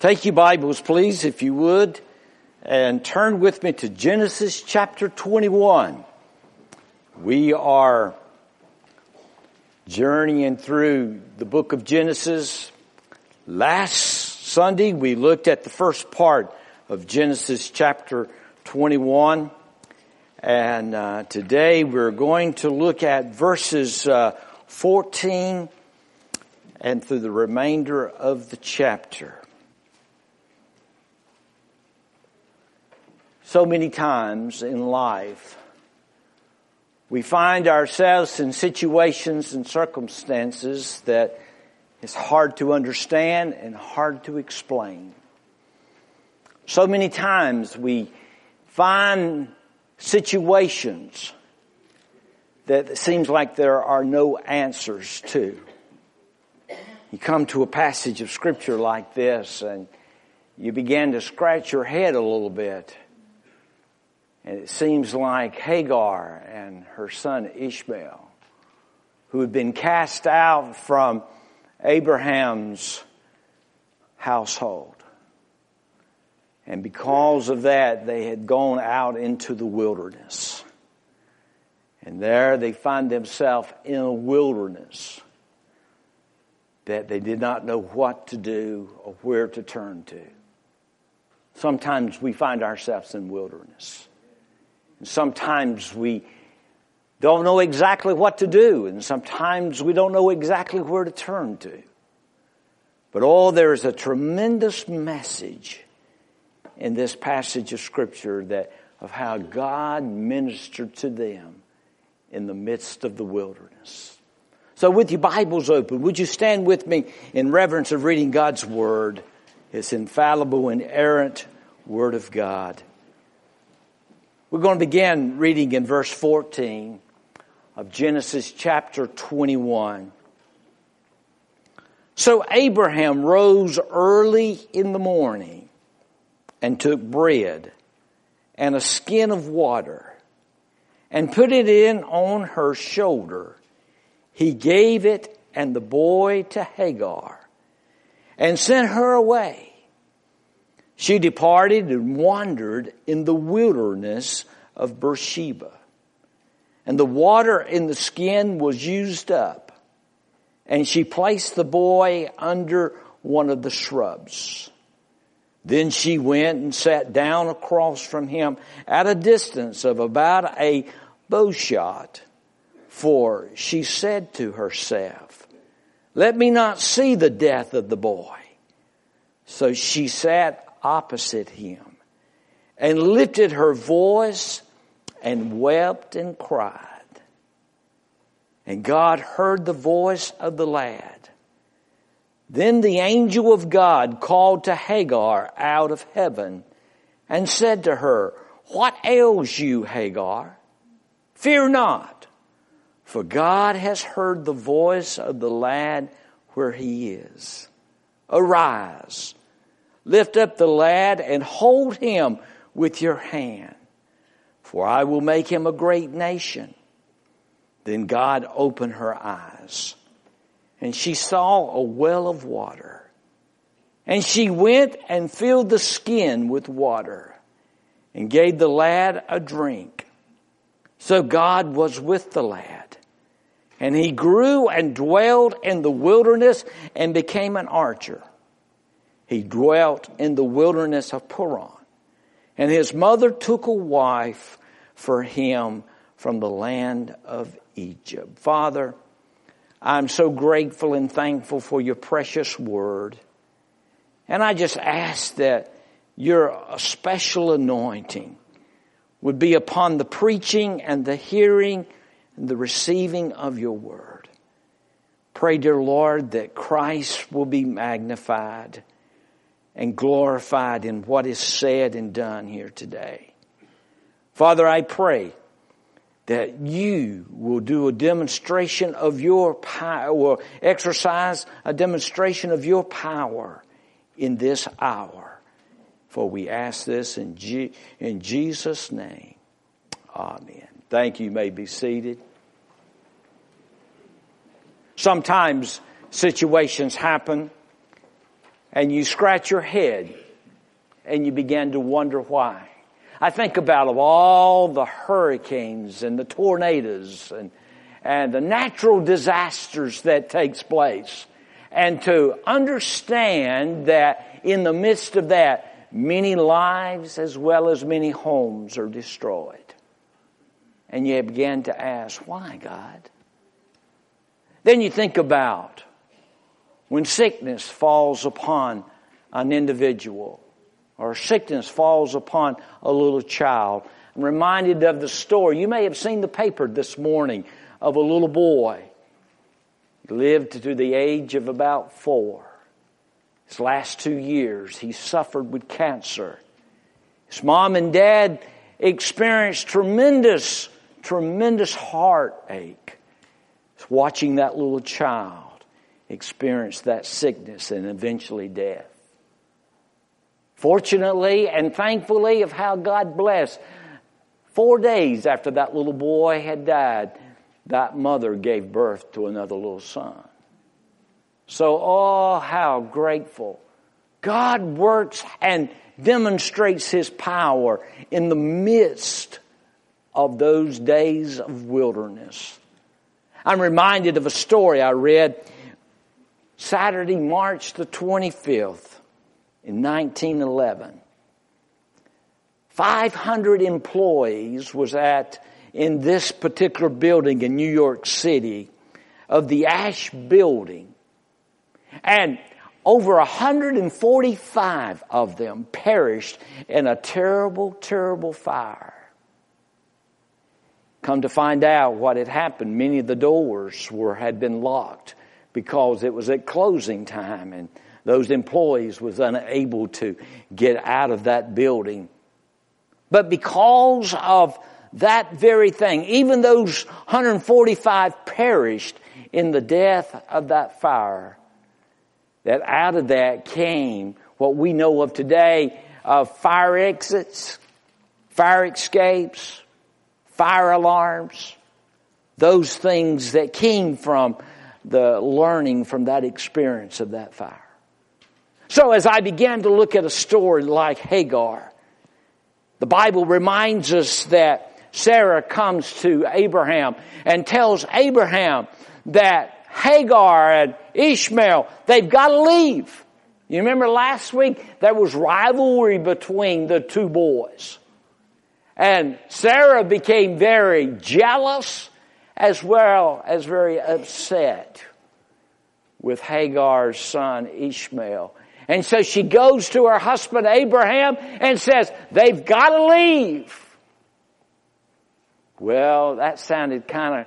Take your Bibles, please, if you would, and turn with me to Genesis chapter 21. We are journeying through the book of Genesis. Last Sunday, we looked at the first part of Genesis chapter 21. And uh, today we're going to look at verses uh, 14 and through the remainder of the chapter. So many times in life, we find ourselves in situations and circumstances that is hard to understand and hard to explain. So many times we find situations that seems like there are no answers to. You come to a passage of scripture like this and you begin to scratch your head a little bit. And it seems like Hagar and her son Ishmael, who had been cast out from Abraham's household. And because of that, they had gone out into the wilderness. And there they find themselves in a wilderness that they did not know what to do or where to turn to. Sometimes we find ourselves in wilderness. And sometimes we don't know exactly what to do, and sometimes we don't know exactly where to turn to. But oh, there's a tremendous message in this passage of scripture that of how God ministered to them in the midst of the wilderness. So with your Bibles open, would you stand with me in reverence of reading God's Word, His infallible, inerrant Word of God. We're going to begin reading in verse 14 of Genesis chapter 21. So Abraham rose early in the morning and took bread and a skin of water and put it in on her shoulder he gave it and the boy to Hagar and sent her away. She departed and wandered in the wilderness of Beersheba. And the water in the skin was used up. And she placed the boy under one of the shrubs. Then she went and sat down across from him at a distance of about a bow shot. For she said to herself, let me not see the death of the boy. So she sat opposite him and lifted her voice and wept and cried. And God heard the voice of the lad. Then the angel of God called to Hagar out of heaven and said to her, What ails you, Hagar? Fear not for God has heard the voice of the lad where he is. Arise, lift up the lad and hold him with your hand, for I will make him a great nation. Then God opened her eyes, and she saw a well of water. And she went and filled the skin with water and gave the lad a drink. So God was with the lad and he grew and dwelled in the wilderness and became an archer. He dwelt in the wilderness of Paran. And his mother took a wife for him from the land of Egypt. Father, I'm so grateful and thankful for your precious word. And I just ask that your special anointing would be upon the preaching and the hearing and the receiving of your word. Pray, dear Lord, that Christ will be magnified and glorified in what is said and done here today. Father, I pray that you will do a demonstration of your power, or exercise a demonstration of your power in this hour. For we ask this in, in Jesus' name. Amen. Thank you. You may be seated. Sometimes situations happen and you scratch your head and you begin to wonder why. I think about of all the hurricanes and the tornadoes and, and the natural disasters that takes place. And to understand that in the midst of that, many lives as well as many homes are destroyed. And you begin to ask, why God? Then you think about when sickness falls upon an individual or sickness falls upon a little child. I'm reminded of the story. You may have seen the paper this morning of a little boy. He lived to the age of about four. His last two years, he suffered with cancer. His mom and dad experienced tremendous, tremendous heartache watching that little child experience that sickness and eventually death. Fortunately and thankfully of how God blessed, four days after that little boy had died, that mother gave birth to another little son. So, oh, how grateful. God works and demonstrates His power in the midst of those days of wilderness. I'm reminded of a story I read Saturday, March the 25th in 1911. 500 employees was at in this particular building in New York City of the Asch building. And over 145 of them perished in a terrible, terrible fire. Come to find out what had happened, many of the doors were, had been locked because it was at closing time and those employees was unable to get out of that building. But because of that very thing, even those 145 perished in the death of that fire, that out of that came what we know of today of fire exits, fire escapes, fire alarms, those things that came from the learning from that experience of that fire. So as I began to look at a story like Hagar, the Bible reminds us that Sarah comes to Abraham and tells Abraham that Hagar and Ishmael, they've got to leave. You remember last week there was rivalry between the two boys. And Sarah became very jealous as well as very upset with Hagar's son Ishmael. And so she goes to her husband Abraham and says, they've got to leave. Well, that sounded kind of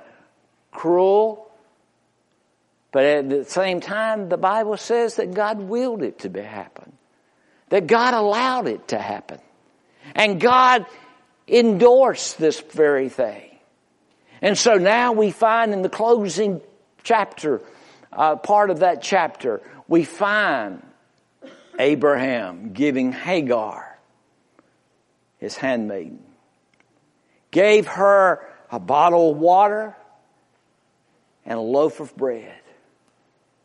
cruel. But at the same time, the Bible says that God willed it to be happen. That God allowed it to happen. And God endorsed this very thing. And so now we find in the closing chapter, uh, part of that chapter, we find Abraham giving Hagar, his handmaiden, gave her a bottle of water and a loaf of bread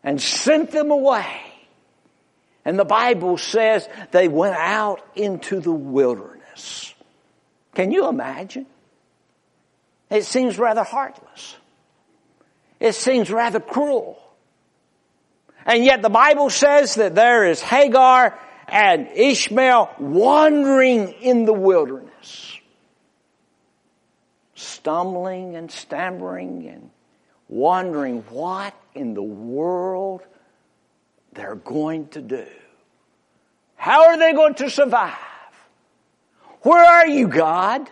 and sent them away. And the Bible says they went out into the wilderness. Can you imagine? It seems rather heartless. It seems rather cruel. And yet the Bible says that there is Hagar and Ishmael wandering in the wilderness. Stumbling and stammering and wondering what in the world they're going to do. How are they going to survive? Where are you, God?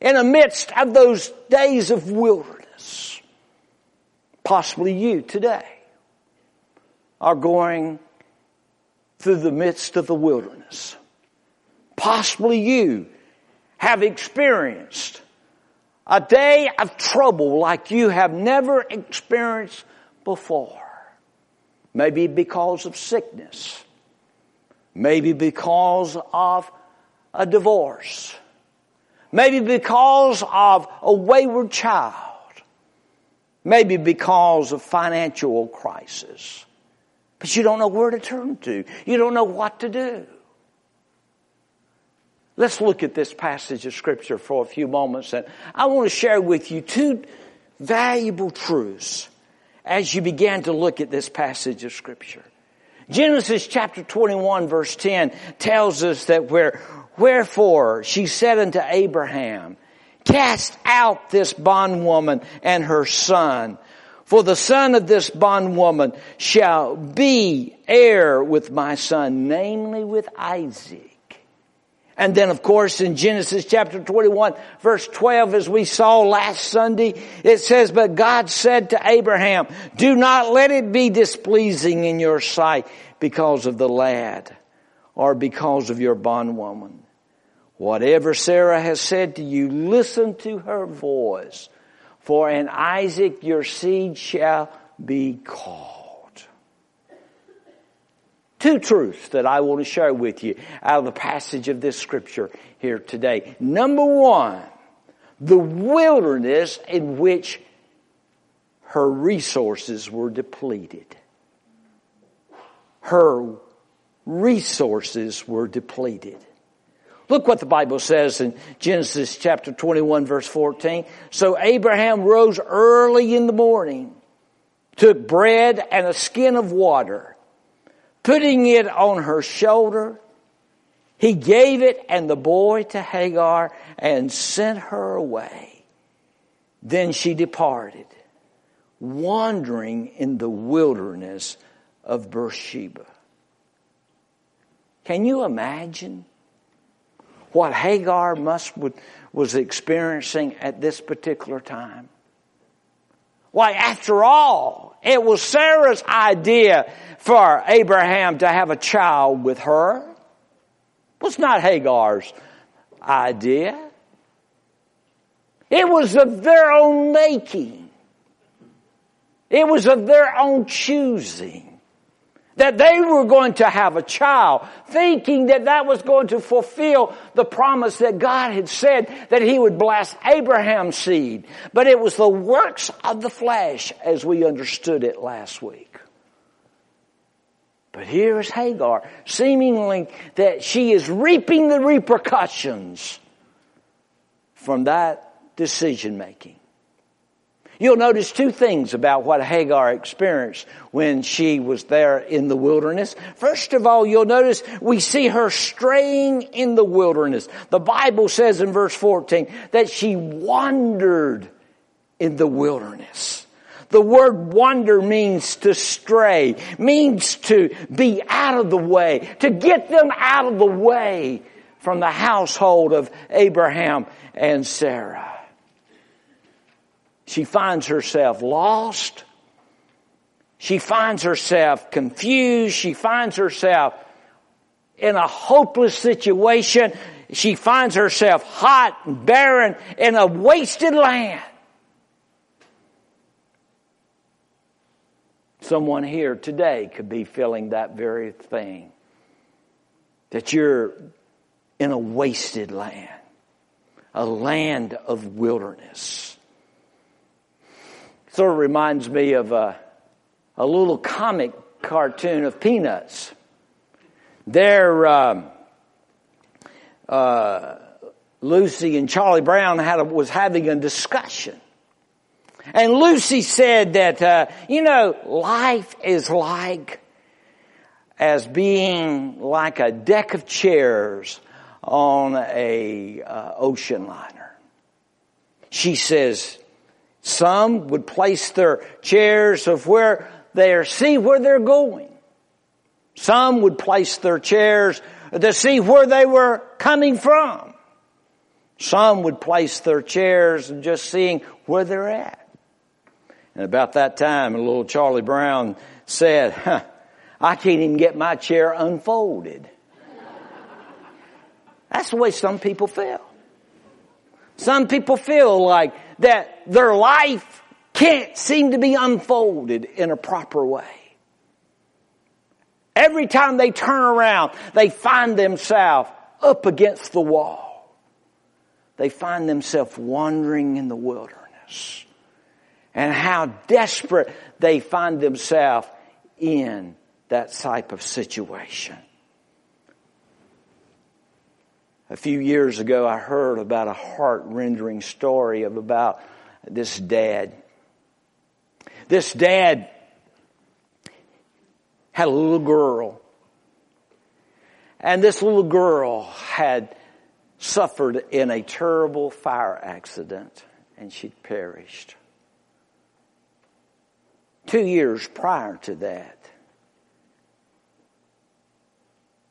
In the midst of those days of wilderness. Possibly you today are going through the midst of the wilderness. Possibly you have experienced a day of trouble like you have never experienced before. Maybe because of sickness. Maybe because of a divorce. Maybe because of a wayward child. Maybe because of financial crisis. But you don't know where to turn to. You don't know what to do. Let's look at this passage of scripture for a few moments and I want to share with you two valuable truths as you begin to look at this passage of scripture. Genesis chapter 21 verse 10 tells us that where, wherefore she said unto Abraham, cast out this bondwoman and her son, for the son of this bondwoman shall be heir with my son, namely with Isaac. And then of course in Genesis chapter 21 verse 12 as we saw last Sunday, it says, but God said to Abraham, do not let it be displeasing in your sight because of the lad or because of your bondwoman. Whatever Sarah has said to you, listen to her voice. For in Isaac your seed shall be called. Two truths that I want to share with you out of the passage of this scripture here today. Number one, the wilderness in which her resources were depleted. Her resources were depleted. Look what the Bible says in Genesis chapter 21 verse 14. So Abraham rose early in the morning, took bread and a skin of water, putting it on her shoulder, he gave it and the boy to Hagar and sent her away. Then she departed, wandering in the wilderness of Beersheba. Can you imagine what Hagar must was experiencing at this particular time? Why, after all, it was Sarah's idea for Abraham to have a child with her. It was not Hagar's idea. It was of their own making. It was of their own choosing that they were going to have a child, thinking that that was going to fulfill the promise that God had said that he would bless Abraham's seed. But it was the works of the flesh as we understood it last week. But here is Hagar, seemingly that she is reaping the repercussions from that decision making. You'll notice two things about what Hagar experienced when she was there in the wilderness. First of all, you'll notice we see her straying in the wilderness. The Bible says in verse 14 that she wandered in the wilderness. The word wander means to stray, means to be out of the way, to get them out of the way from the household of Abraham and Sarah. She finds herself lost. She finds herself confused. She finds herself in a hopeless situation. She finds herself hot and barren in a wasted land. Someone here today could be feeling that very thing. That you're in a wasted land. A land of wilderness Sort of reminds me of a, a little comic cartoon of Peanuts. There, um, uh, Lucy and Charlie Brown had a, was having a discussion. And Lucy said that, uh, you know, life is like as being like a deck of chairs on a uh, ocean liner. She says, some would place their chairs of where they see where they're going. Some would place their chairs to see where they were coming from. Some would place their chairs and just seeing where they're at. And about that time, a little Charlie Brown said, huh, I can't even get my chair unfolded. That's the way some people feel. Some people feel like that their life can't seem to be unfolded in a proper way. Every time they turn around, they find themselves up against the wall. They find themselves wandering in the wilderness. And how desperate they find themselves in that type of situation. A few years ago, I heard about a heart rendering story of about this dad. This dad had a little girl. And this little girl had suffered in a terrible fire accident and she'd perished. Two years prior to that,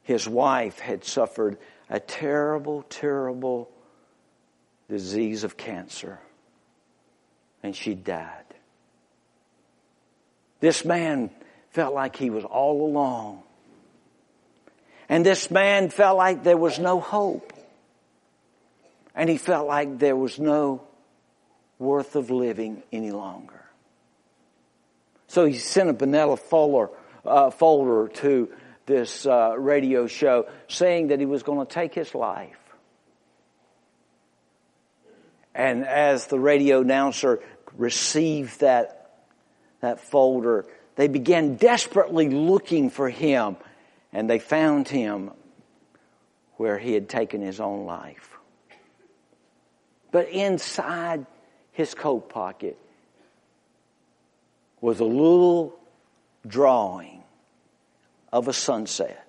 his wife had suffered a terrible, terrible disease of cancer. And she died. This man felt like he was all alone. And this man felt like there was no hope. And he felt like there was no worth of living any longer. So he sent a Manila folder, uh, folder to this uh, radio show saying that he was going to take his life. And as the radio announcer received that, that folder, they began desperately looking for him and they found him where he had taken his own life. But inside his coat pocket was a little drawing of a sunset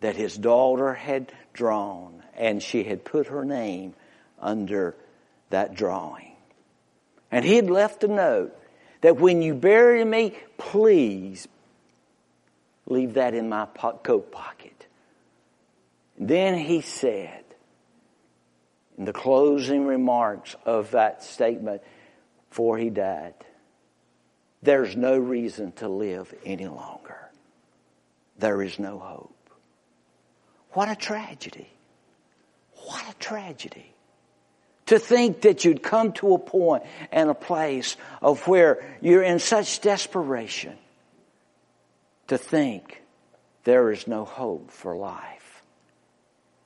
that his daughter had drawn, and she had put her name under that drawing. And he had left a note that when you bury me, please leave that in my coat pocket. then he said, in the closing remarks of that statement, before he died, there's no reason to live any longer there is no hope. What a tragedy. What a tragedy. To think that you'd come to a point and a place of where you're in such desperation to think there is no hope for life.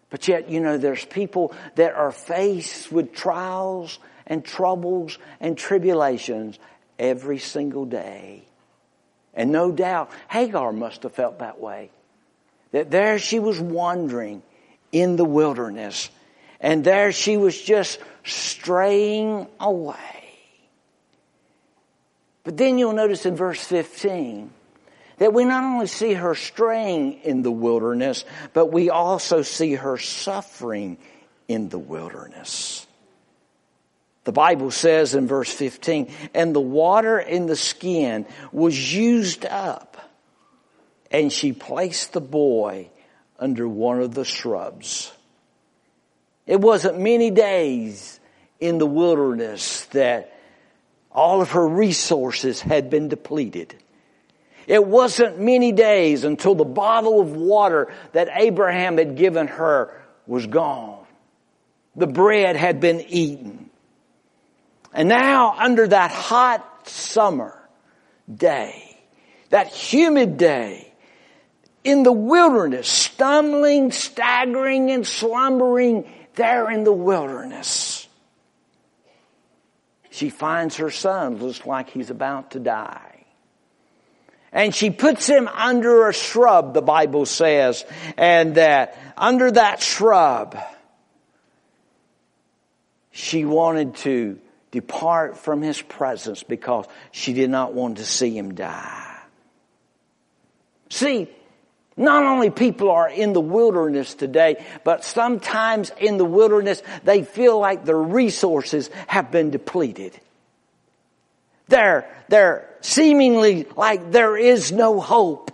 But yet, you know, there's people that are faced with trials and troubles and tribulations every single day. And no doubt Hagar must have felt that way. That there she was wandering in the wilderness and there she was just straying away. But then you'll notice in verse 15 that we not only see her straying in the wilderness, but we also see her suffering in the wilderness. The Bible says in verse 15, and the water in the skin was used up, and she placed the boy under one of the shrubs. It wasn't many days in the wilderness that all of her resources had been depleted. It wasn't many days until the bottle of water that Abraham had given her was gone. The bread had been eaten. And now under that hot summer day, that humid day, in the wilderness, stumbling, staggering, and slumbering there in the wilderness, she finds her son looks like he's about to die. And she puts him under a shrub, the Bible says, and that under that shrub, she wanted to depart from his presence because she did not want to see him die. See, not only people are in the wilderness today, but sometimes in the wilderness they feel like their resources have been depleted. They're, they're seemingly like there is no hope.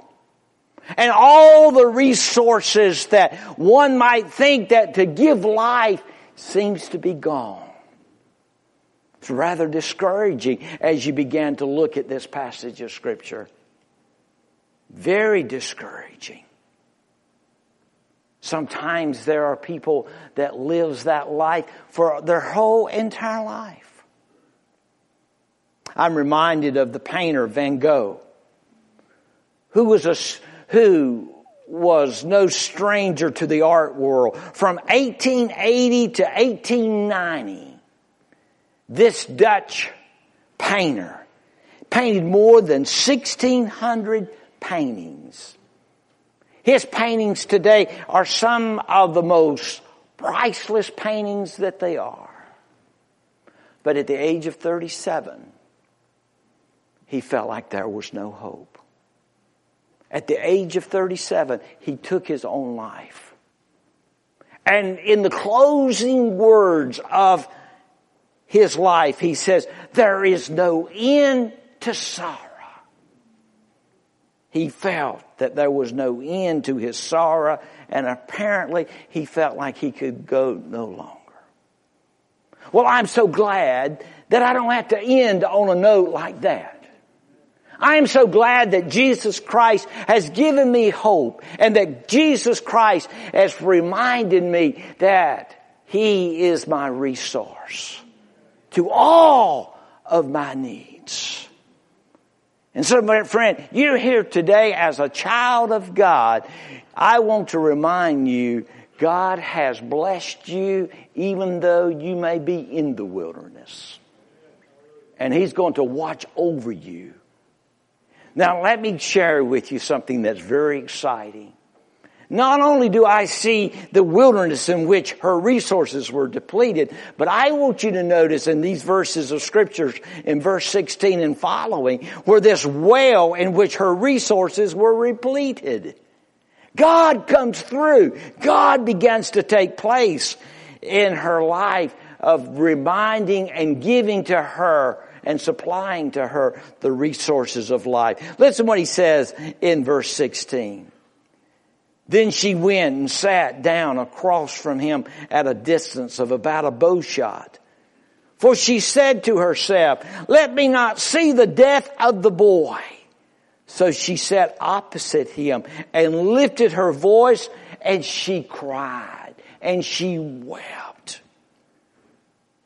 And all the resources that one might think that to give life seems to be gone. It's rather discouraging as you began to look at this passage of Scripture. Very discouraging. Sometimes there are people that lives that life for their whole entire life. I'm reminded of the painter Van Gogh, who was a, who was no stranger to the art world. From 1880 to 1890, this Dutch painter painted more than 1600 paintings. His paintings today are some of the most priceless paintings that they are. But at the age of 37, he felt like there was no hope. At the age of 37, he took his own life. And in the closing words of his life, he says, there is no end to sorrow. He felt that there was no end to his sorrow and apparently he felt like he could go no longer. Well, I'm so glad that I don't have to end on a note like that. I am so glad that Jesus Christ has given me hope and that Jesus Christ has reminded me that He is my resource to all of my needs. And so, my friend, you're here today as a child of God. I want to remind you God has blessed you even though you may be in the wilderness. And He's going to watch over you. Now let me share with you something that's very exciting. Not only do I see the wilderness in which her resources were depleted, but I want you to notice in these verses of scriptures in verse 16 and following where this well in which her resources were repleted. God comes through. God begins to take place in her life of reminding and giving to her and supplying to her the resources of life. Listen what he says in verse 16. Then she went and sat down across from him at a distance of about a bow shot. For she said to herself, let me not see the death of the boy. So she sat opposite him and lifted her voice and she cried and she wept.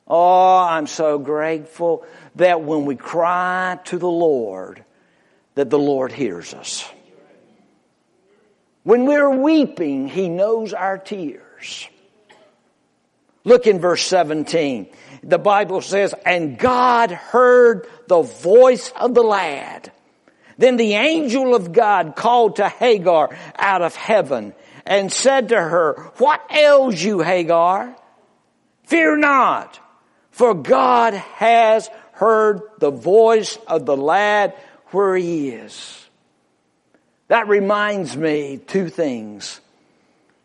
Oh, I'm so grateful that when we cry to the Lord, that the Lord hears us. When we're weeping, He knows our tears. Look in verse 17. The Bible says, and God heard the voice of the lad. Then the angel of God called to Hagar out of heaven and said to her, what ails you, Hagar? Fear not, for God has heard the voice of the lad where he is. That reminds me two things.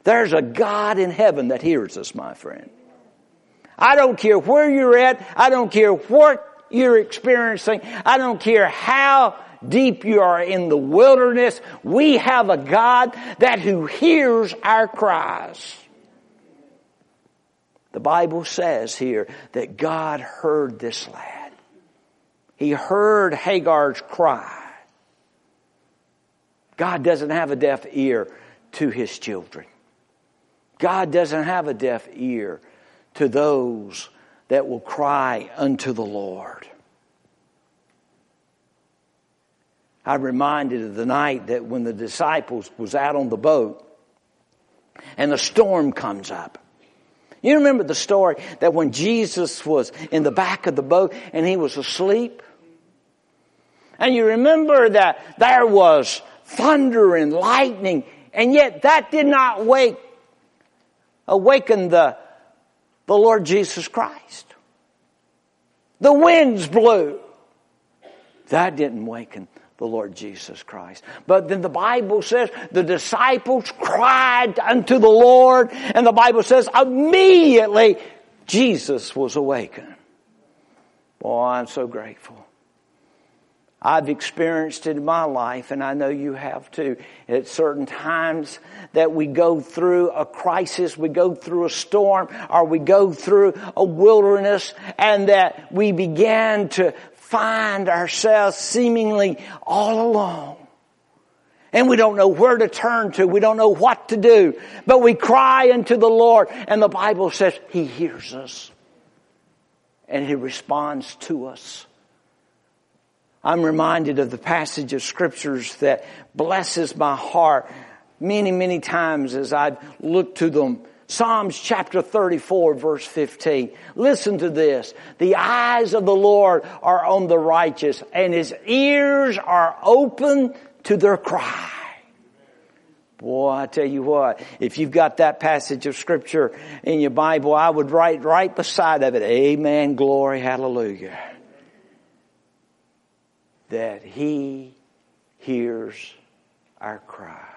There's a God in heaven that hears us, my friend. I don't care where you're at. I don't care what you're experiencing. I don't care how deep you are in the wilderness. We have a God that who hears our cries. The Bible says here that God heard this lad. He heard Hagar's cry. God doesn't have a deaf ear to his children. God doesn't have a deaf ear to those that will cry unto the Lord. I'm reminded of the night that when the disciples was out on the boat and the storm comes up. You remember the story that when Jesus was in the back of the boat and he was asleep and you remember that there was thunder and lightning, and yet that did not wake, awaken the, the Lord Jesus Christ. The winds blew. That didn't waken the Lord Jesus Christ. But then the Bible says the disciples cried unto the Lord, and the Bible says immediately Jesus was awakened. Boy, I'm so grateful. I've experienced it in my life, and I know you have too. At certain times that we go through a crisis, we go through a storm, or we go through a wilderness, and that we begin to find ourselves seemingly all alone. And we don't know where to turn to. We don't know what to do. But we cry unto the Lord, and the Bible says He hears us. And He responds to us. I'm reminded of the passage of scriptures that blesses my heart many, many times as I've looked to them. Psalms chapter 34 verse 15. Listen to this. The eyes of the Lord are on the righteous and his ears are open to their cry. Boy, I tell you what, if you've got that passage of scripture in your Bible, I would write right beside of it, Amen, glory, hallelujah. That He hears our cry.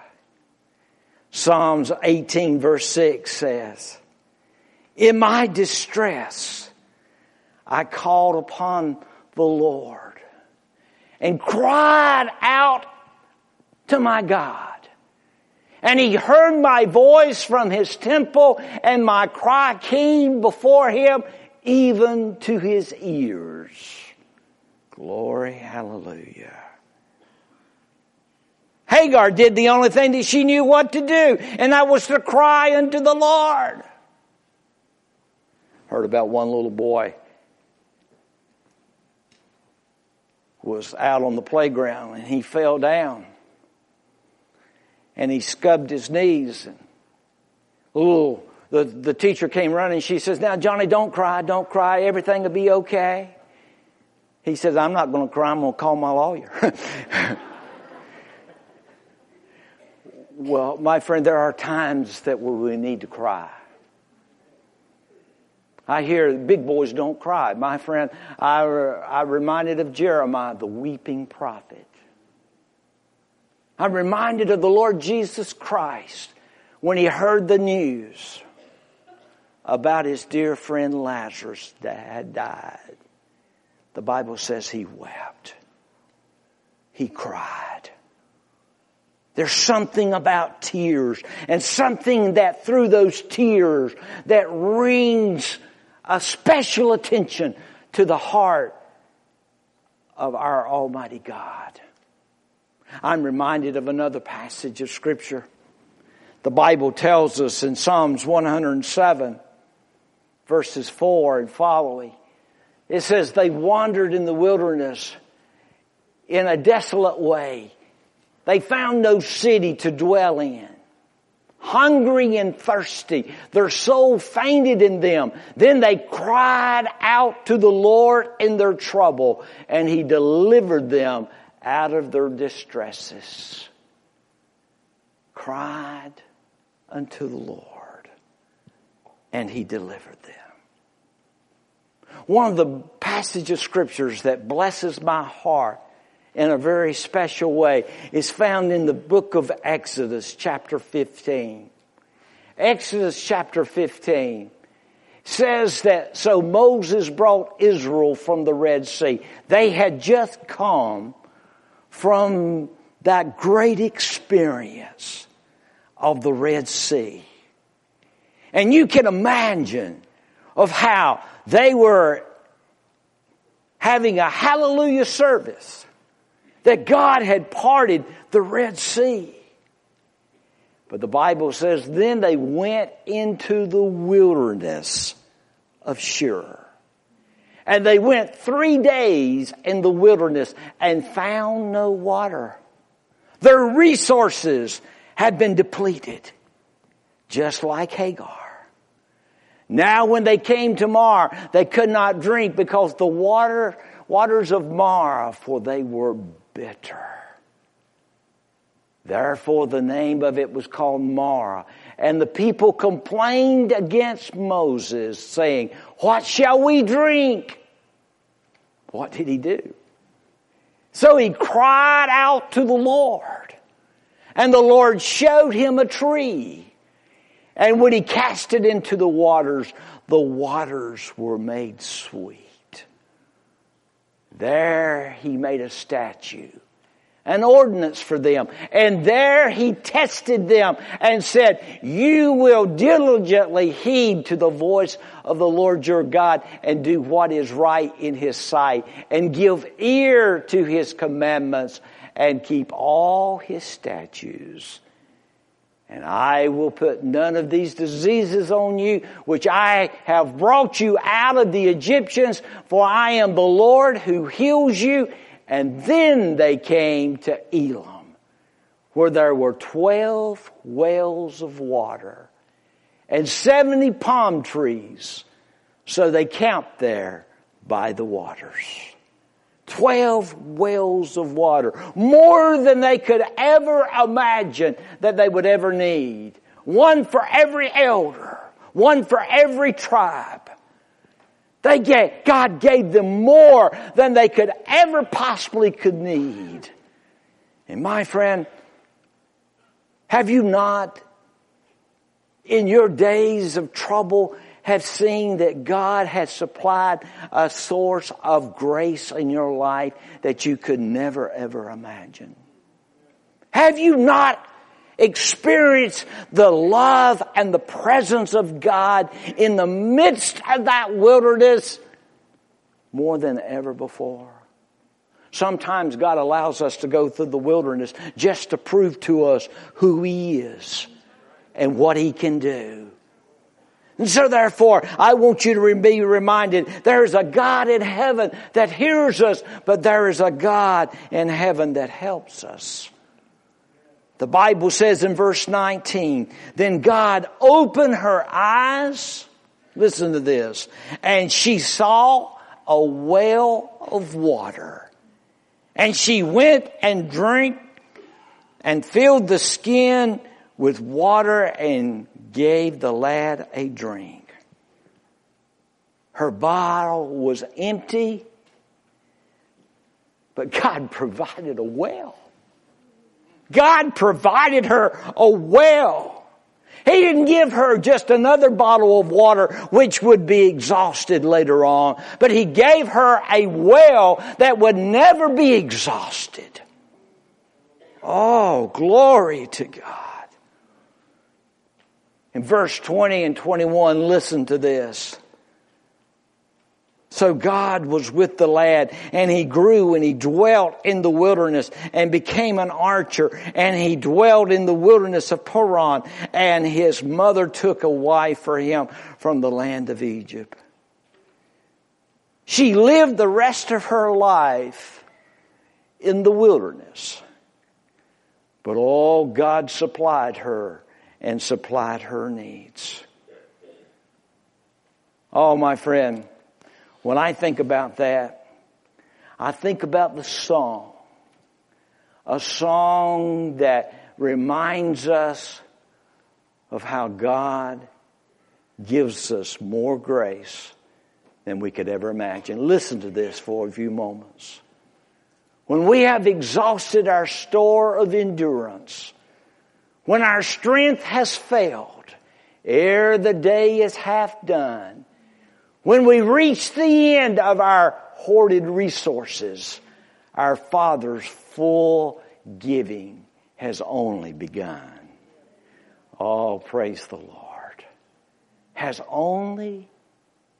Psalms 18 verse 6 says, In my distress, I called upon the Lord and cried out to my God. And he heard my voice from his temple and my cry came before him even to his ears. Glory, hallelujah. Hagar did the only thing that she knew what to do, and that was to cry unto the Lord. Heard about one little boy was out on the playground and he fell down and he scubbed his knees. And, ooh, the, the teacher came running. She says, now Johnny, don't cry, don't cry. Everything will be okay. He says, I'm not going to cry. I'm going to call my lawyer. well, my friend, there are times that we need to cry. I hear big boys don't cry. My friend, I, I reminded of Jeremiah, the weeping prophet. I'm reminded of the Lord Jesus Christ when he heard the news about his dear friend Lazarus that had died. The Bible says he wept. He cried. There's something about tears and something that through those tears that rings a special attention to the heart of our Almighty God. I'm reminded of another passage of scripture. The Bible tells us in Psalms 107 verses 4 and following, it says they wandered in the wilderness in a desolate way. They found no city to dwell in. Hungry and thirsty. Their soul fainted in them. Then they cried out to the Lord in their trouble and He delivered them out of their distresses, cried unto the Lord, and he delivered them. One of the passages of scriptures that blesses my heart in a very special way is found in the book of Exodus chapter 15. Exodus chapter 15 says that so Moses brought Israel from the Red Sea. They had just come from that great experience of the Red Sea. And you can imagine of how they were having a hallelujah service that God had parted the Red Sea. But the Bible says then they went into the wilderness of Shur. And they went three days in the wilderness and found no water. Their resources had been depleted, just like Hagar. Now when they came to Mar, they could not drink because the water, waters of Mar, for they were bitter. Therefore the name of it was called Marah. And the people complained against Moses saying, what shall we drink? What did he do? So he cried out to the Lord. And the Lord showed him a tree. And when he cast it into the waters, the waters were made sweet. There he made a statue an ordinance for them. And there he tested them and said, you will diligently heed to the voice of the Lord your God and do what is right in his sight and give ear to his commandments and keep all his statutes. And I will put none of these diseases on you, which I have brought you out of the Egyptians, for I am the Lord who heals you. And then they came to Elim, where there were 12 wells of water and 70 palm trees. So they camped there by the waters. Twelve wells of water. More than they could ever imagine that they would ever need. One for every elder. One for every tribe. They get, God gave them more than they could ever possibly could need. And my friend, have you not in your days of trouble have seen that God has supplied a source of grace in your life that you could never ever imagine? Have you not experienced the love and the presence of God in the midst of that wilderness more than ever before? Sometimes God allows us to go through the wilderness just to prove to us who He is and what He can do. And so therefore, I want you to be reminded there is a God in heaven that hears us, but there is a God in heaven that helps us. The Bible says in verse 19, then God opened her eyes, listen to this, and she saw a well of water. And she went and drank and filled the skin with water and gave the lad a drink. Her bottle was empty, but God provided a well. God provided her a well. He didn't give her just another bottle of water which would be exhausted later on, but He gave her a well that would never be exhausted. Oh, glory to God. In verse 20 and 21, listen to this. So God was with the lad and he grew and he dwelt in the wilderness and became an archer and he dwelt in the wilderness of Paran and his mother took a wife for him from the land of Egypt. She lived the rest of her life in the wilderness. But all God supplied her and supplied her needs. Oh, my friend, when I think about that, I think about the song. A song that reminds us of how God gives us more grace than we could ever imagine. Listen to this for a few moments. When we have exhausted our store of endurance, when our strength has failed, ere the day is half done, when we reach the end of our hoarded resources, our Father's full giving has only begun. Oh, praise the Lord. Has only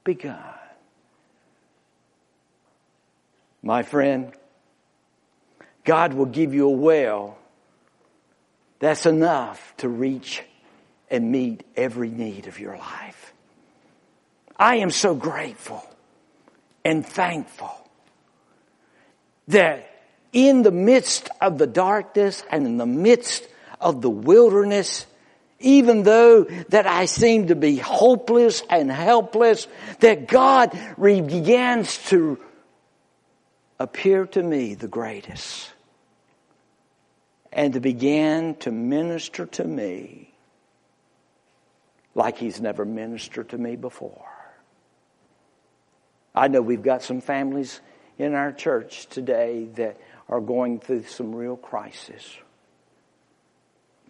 begun. My friend, God will give you a well that's enough to reach and meet every need of your life. I am so grateful and thankful that in the midst of the darkness and in the midst of the wilderness, even though that I seem to be hopeless and helpless, that God begins to appear to me the greatest and to begin to minister to me like he's never ministered to me before. I know we've got some families in our church today that are going through some real crisis.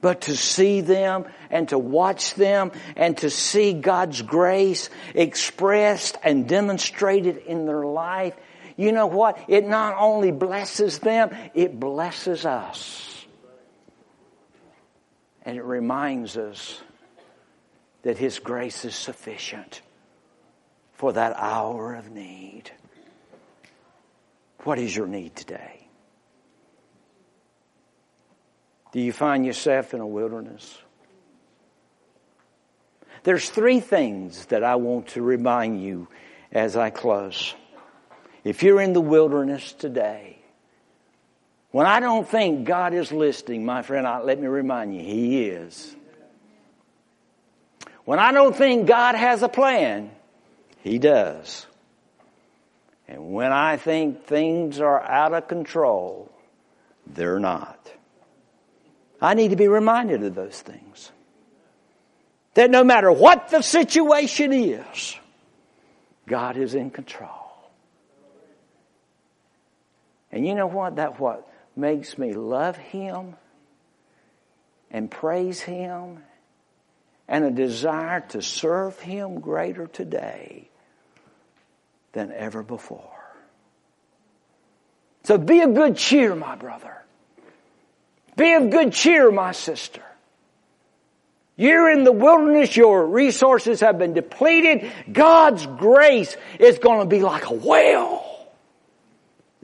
But to see them and to watch them and to see God's grace expressed and demonstrated in their life, you know what? It not only blesses them, it blesses us. And it reminds us that His grace is sufficient for that hour of need. What is your need today? Do you find yourself in a wilderness? There's three things that I want to remind you as I close. If you're in the wilderness today, when I don't think God is listening, my friend, let me remind you, He is. When I don't think God has a plan, He does. And when I think things are out of control, they're not. I need to be reminded of those things. That no matter what the situation is, God is in control. And you know what? That what makes me love Him and praise Him and a desire to serve Him greater today than ever before. So be of good cheer, my brother. Be of good cheer, my sister. You're in the wilderness, your resources have been depleted. God's grace is going to be like a well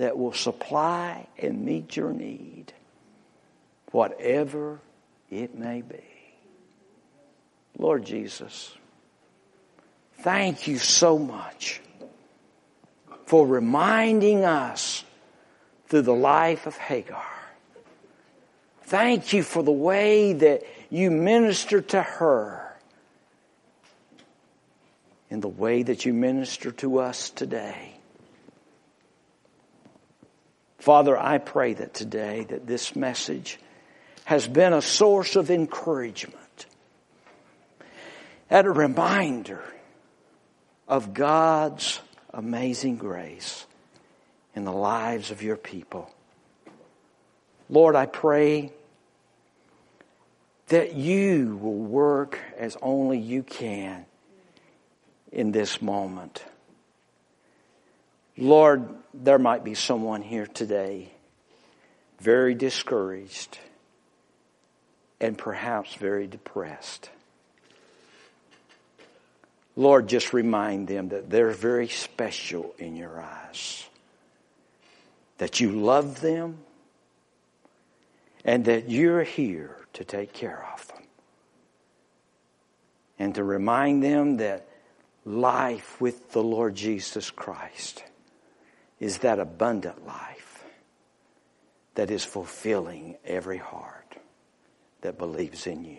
that will supply and meet your need, whatever it may be. Lord Jesus, thank you so much for reminding us through the life of Hagar. Thank you for the way that you minister to her in the way that you minister to us today. Father, I pray that today that this message has been a source of encouragement and a reminder of God's amazing grace in the lives of your people. Lord, I pray that you will work as only you can in this moment. Lord, there might be someone here today very discouraged and perhaps very depressed. Lord, just remind them that they're very special in your eyes, that you love them, and that you're here to take care of them. And to remind them that life with the Lord Jesus Christ is that abundant life that is fulfilling every heart that believes in you.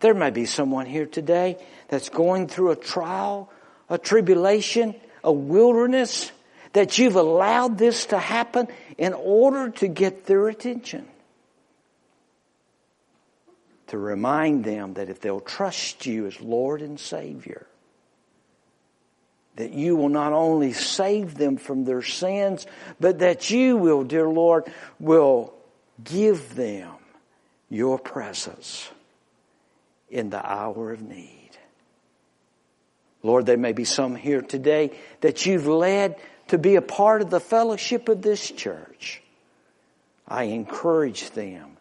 There may be someone here today that's going through a trial, a tribulation, a wilderness, that you've allowed this to happen in order to get their attention. To remind them that if they'll trust you as Lord and Savior, that you will not only save them from their sins, but that you will, dear Lord, will give them your presence in the hour of need. Lord, there may be some here today that you've led to be a part of the fellowship of this church. I encourage them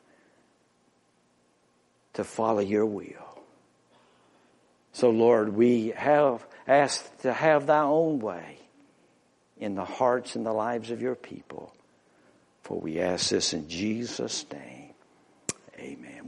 to follow your will. So Lord, we have asked to have thy own way in the hearts and the lives of your people. For we ask this in Jesus' name. Amen.